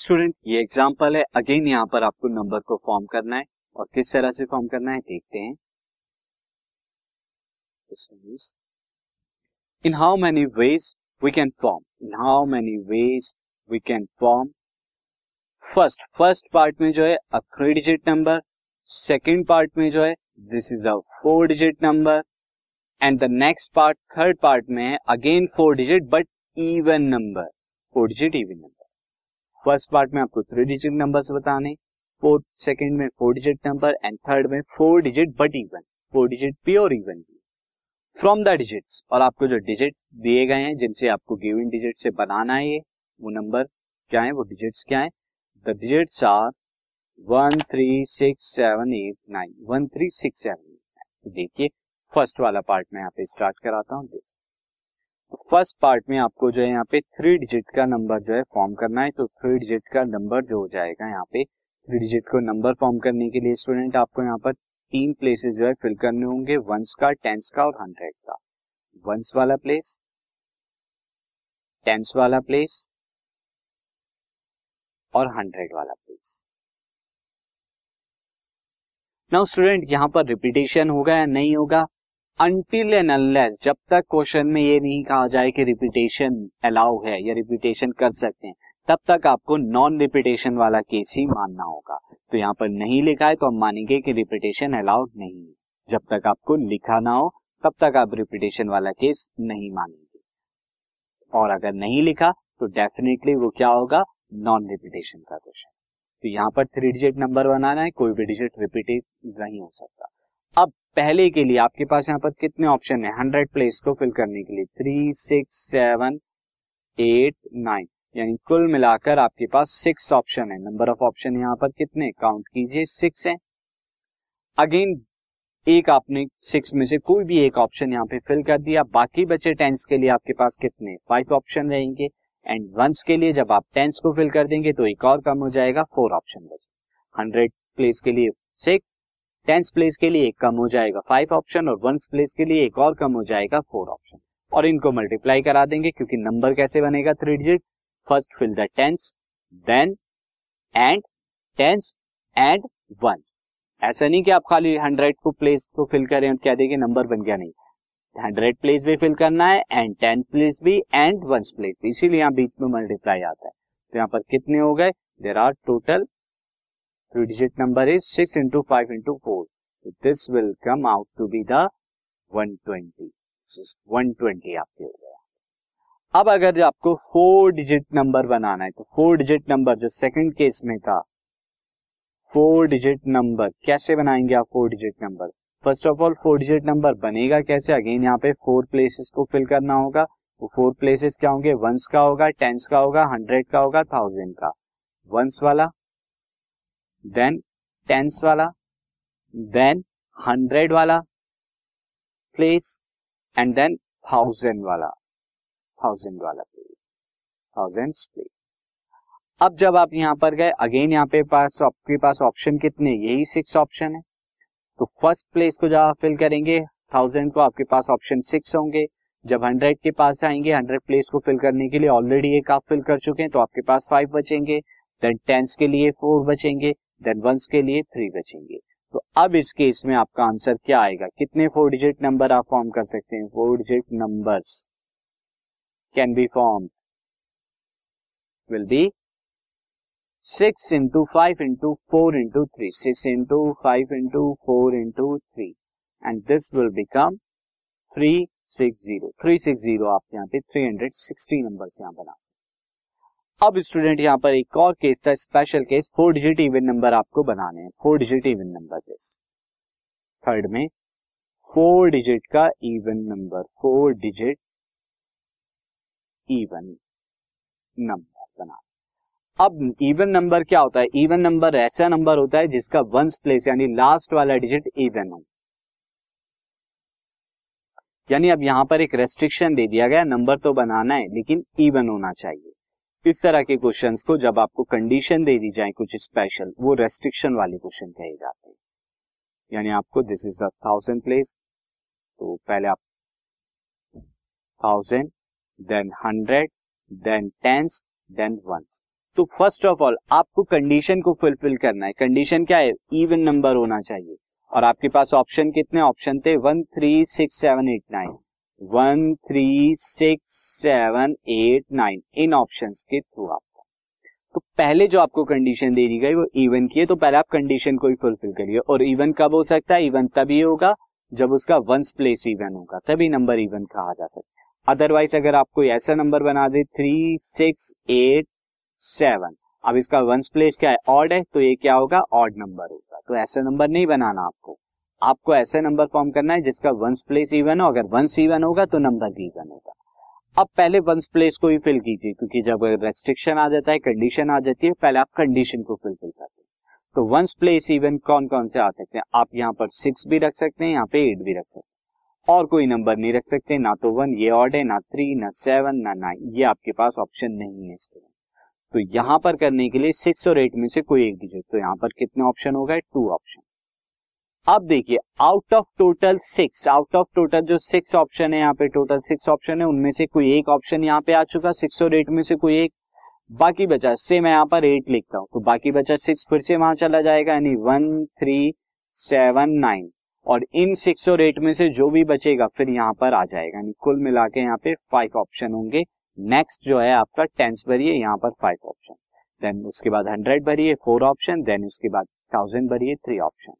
Student, ये example है। Again यहाँ पर आपको नंबर को फॉर्म करना है और किस तरह से फॉर्म करना है, देखते हैं। In how many ways we can form in how many ways we can form first first part में जो है a three digit number second part में जो है this is a four digit number and the next part third part में है again four digit but even number four digit even number first part में आपको थ्री डिजिट नंबर्स बताने fourth second में four digit number and third में four digit but even four digit pure even from the digits और आपको जो digit दिए गए हैं, जिनसे आपको गिवन डिजिट से बनाना है ये, वो नंबर क्या है, वो डिजिट्स क्या है? The digits are one three six seven eight nine one three six seven eight nine देखिए फ़र्स्ट वाला पार्ट में यहाँ पे स्टार्ट कराता हूँ दिस फ़र्स्ट पार्ट में आपको जो है यहाँ पे थ्री डिजिट का नंबर जो है फॉर्म करना है तो थ्री डिजिट का नंबर जो हो जाएगा यहाँ पे, थ्री डिजिट को नंबर फॉर्म करने के लिए स्टूडेंट आपको यहाँ पर तीन प्लेसेस जो है फिल करने होंगे वंस का टेंस का और हंड्रेड का। वंस वाला प्लेस टेंस वाला प्लेस और हंड्रेड वाला प्लेस नाउ स्टूडेंट यहाँ पर रिपीटेशन होगा या नहीं होगा? अनटिल एंड अनलेस जब तक क्वेश्चन में ये नहीं कहा जाए कि रिपीटेशन अलाउ है या रिपीटेशन कर सकते हैं, तब तक आपको नॉन रिपीटेशन वाला केस ही मानना होगा। तो यहाँ पर नहीं लिखा है तो हम मानेंगे कि रिपीटेशन अलाउड नहीं है। जब तक आपको लिखा ना हो, तब तक आप रिपीटेशन वाला केस नहीं मानेंगे। और अगर नहीं लिखा तो डेफिनेटली वो क्या होगा? नॉन रिपीटेशन का क्वेश्चन तो यहाँ पर थ्री डिजिट नंबर बनाना है, कोई भी डिजिट रिपीटेड नहीं हो सकता। अब पहले के लिए आपके पास यहाँ पर कितने ऑप्शन है? हंड्रेड प्लेस को फिल करने के लिए। Three six seven eight nine यानी कुल मिलाकर आपके पास सिक्स ऑप्शन है। नंबर ऑफ़ ऑप्शन यहाँ पर कितने काउंट कीजिए सिक्स है। अगेन एक आपने सिक्स में से कोई भी एक ऑप्शन यहाँ पे फिल कर दिया। बाकी बचे टेंस के लिए आपके पास कितने? फाइव ऑप्शन रहेंगे। एंड वंस के लिए जब आप टेंस को फिल कर देंगे तो एक और कम हो जाएगा। फोर ऑप्शन बचे। हंड्रेड प्लेस के लिए सिक्स टेंस प्लेस के लिए एक कम हो जाएगा फाइव ऑप्शन और वंस प्लेस के लिए एक और कम हो जाएगा फोर ऑप्शन। और इनको मल्टीप्लाई करा देंगे क्योंकि नंबर कैसे बनेगा? Three digit first fill the tens then and tens and ones ऐसा नहीं कि आप खाली हंड्रेड को प्लेस को फिल करें और क्या देंगे नंबर बन गया नहीं। हंड्रेड प्लेस भी फिल करना है एंड टेन प्लेस भी एंड वंस प्लेस भी इसीलिए यहाँ बीच में मल्टीप्लाई आता है। तो यहाँ पर कितने हो गए? There are total three digit number is six into five into four this will come out to be the one twenty one twenty आपके हो गया। अब अगर आपको फोर डिजिट नंबर बनाना है तो फोर डिजिट नंबर जो सेकंड केस में था फोर डिजिट नंबर कैसे बनाएँगे आप four digit number first of all four digit number बनेगा कैसे? अगेन यहाँ पे फोर प्लेसेस को फिल करना होगा। वो फोर प्लेसेस क्या होंगे? वंस का होगा टेंस का होगा हंड्रेड का होगा थाउज़ेंड का। वंस वाला? देन टेंस वाला देन हंड्रेड वाला प्लेस एंड देन थाउज़ेंड वाला थाउज़ेंड वाला प्लेस थाउज़ेंड प्लेस अब जब आप यहाँ पर गए अगेन यहाँ पे पास, आपके पास ऑप्शन कितने? यही सिक्स ऑप्शन है। तो फ़र्स्ट प्लेस को जब आप फिल करेंगे थाउज़ेंड को आपके पास ऑप्शन सिक्स होंगे। जब हंड्रेड के पास आएँगे हंड्रेड प्लेस को फिल करने के लिए ऑलरेडी एक आप फिल कर चुके हैं तो आपके पास फाइव बचेंगे। देन टेंस के लिए फोर बचेंगे। देन वंस के लिए थ्री बचेंगे। तो अब इस केस में आपका आंसर क्या आएगा? कितने फोर डिजिट नंबर आप फॉर्म कर सकते हैं? Four digit numbers can be form will be six into five into four into three six into five into four into three and this will become three six zero three six zero आप यहाँ पे three hundred sixty number यहाँ बना सकते अब student यहाँ पर एक और केस था special case four digit even number आपको बनाने हैं। Four digit even number this third में फोर डिजिट का even number four digit even number बना। अब इवन नंबर क्या होता है? इवन नंबर ऐसा नंबर होता है जिसका वंस प्लेस यानी लास्ट वाला डिजिट इवन हो। यानी अब यहाँ पर एक रेस्ट्रिक्शन दे दिया गया नंबर तो बनाना है, लेकिन इवन होना चाहिए। इस तरह के क्वेश्चंस को जब आपको कंडीशन दे दी जाए कुछ स्पेशल वो रेस्ट्रिक्शन वाले क्वेश्चन कहे जाते हैं। यानी आपको दिस इज़ थाउज़ेंड प्लेस तो पहले आप thousand then hundred then tens then ones तो फ़र्स्ट ऑफ़ ऑल आपको कंडीशन को फुलफिल करना है। कंडीशन क्या है? इवन नंबर होना चाहिए। और आपके पास ऑप्शन कितने ऑप्शन थे? One three six seven eight nine one three six seven eight nine, इन ऑप्शन के थ्रू आपका। तो पहले जो आपको कंडीशन दे दी गई, वो इवन की है तो पहले आप कंडीशन को ही फुलफिल करिए। और इवन कब हो सकता है? इवन तभी होगा, जब उसका वंस प्लेस इवन होगा, तभी नंबर इवन कहा जा सकता है। अदरवाइज़ अगर आप कोई ऐसा नंबर बना दे थ्री सिक्स एट सेवन अब इसका वंस प्लेस क्या है? ऑड है तो ये क्या होगा? ऑड नंबर होगा। तो ऐसा नंबर नहीं बनाना आपको। आपको ऐसे नंबर फॉर्म करना है जिसका वंस प्लेस इवन हो। अगर वंस इवन होगा तो नंबर भी इवन होगा। अब पहले वंस प्लेस को ही फिल कीजिए, क्योंकि जब रेस्ट्रिक्शन आ जाता है कंडीशन आ जाती है, पहले आप कंडीशन को फिलफिल करते हैं। तो वंस प्लेस इवन कौन कौन से आ सकते हैं? आप यहाँ पर सिक्स भी रख सकते हैं, यहाँ पे एट भी रख सकते हैं। और कोई नंबर नहीं रख सकते, ना तो वन ये ऑड है, ना थ्री ना सेवन ना नाइन ये आपके पास ऑप्शन नहीं है इसके तो यहाँ पर करने के लिए सिक्स और एट में से कोई एक डिजिट तो यहाँ पर कितने ऑप्शन हो गए? टू ऑप्शन अब देखिए out of total six out of total जो सिक्स ऑप्शन है, यहाँ पे टोटल सिक्स ऑप्शन है, उनमें से कोई एक ऑप्शन यहाँ पे आ चुका सिक्स और एट में से कोई एक, बाकी बचा से मैं यहाँ पर एट लिखता हूँ तो बाकी बचा सिक्स फिर से वहाँ चला जाएगा, यानी वन थ्री सेवन नाइन और इन सिक्स और एट में से जो भी बचेगा, फिर यहाँ पर आ जाएगा, यानी कुल मिला के यहाँ पे फाइव ऑप्शन होंगे नेक्स्ट जो है आपका टेंस भरिए, यहाँ पर फाइव ऑप्शन देन उसके बाद हंड्रेड भरिए फोर ऑप्शन देन उसके बाद थाउज़ेंड भरिए थ्री ऑप्शन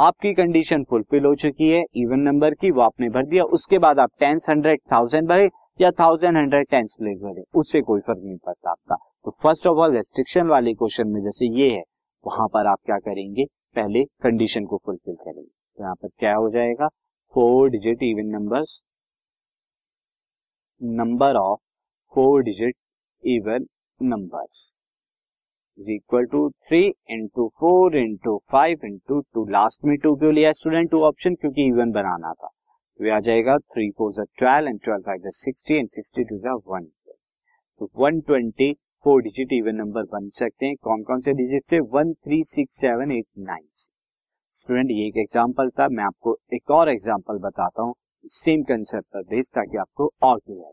आपकी कंडीशन फुलफिल हो चुकी है इवन नंबर की वो आपने भर दिया, उसके बाद आप टेंस हंड्रेड थाउज़ेंड भरे या थाउज़ेंड हंड्रेड टेंस प्लेस भरे, उससे कोई फ़र्क नहीं पड़ता आपका। तो फ़र्स्ट ऑफ़ ऑल रेस्ट्रिक्शन वाले क्वेश्चन में जैसे ये है, वहाँ पर आप क्या करेंगे? पहले कंडीशन को फुलफिल करेंगे। तो यहाँ पर क्या हो जाएगा? Four digit even numbers number of four digit even numbers is equal to three into four into five into two last में टू क्यों लिया स्टूडेंट टू ऑप्शन क्योंकि इवन बनाना था। तो आ जाएगा थ्री फोर जो twelve and twelve five sixty and sixty two जो वन तो one twenty four digit even number बन सकते हैं। कौन कौन से डिजिट से? One three six seven eight nine student ये एक एग्ज़ाम्पल था। मैं आपको एक और एग्ज़ाम्पल बताता हूँ। सेम कंसेप्ट पर बेस ताकि आपको और clear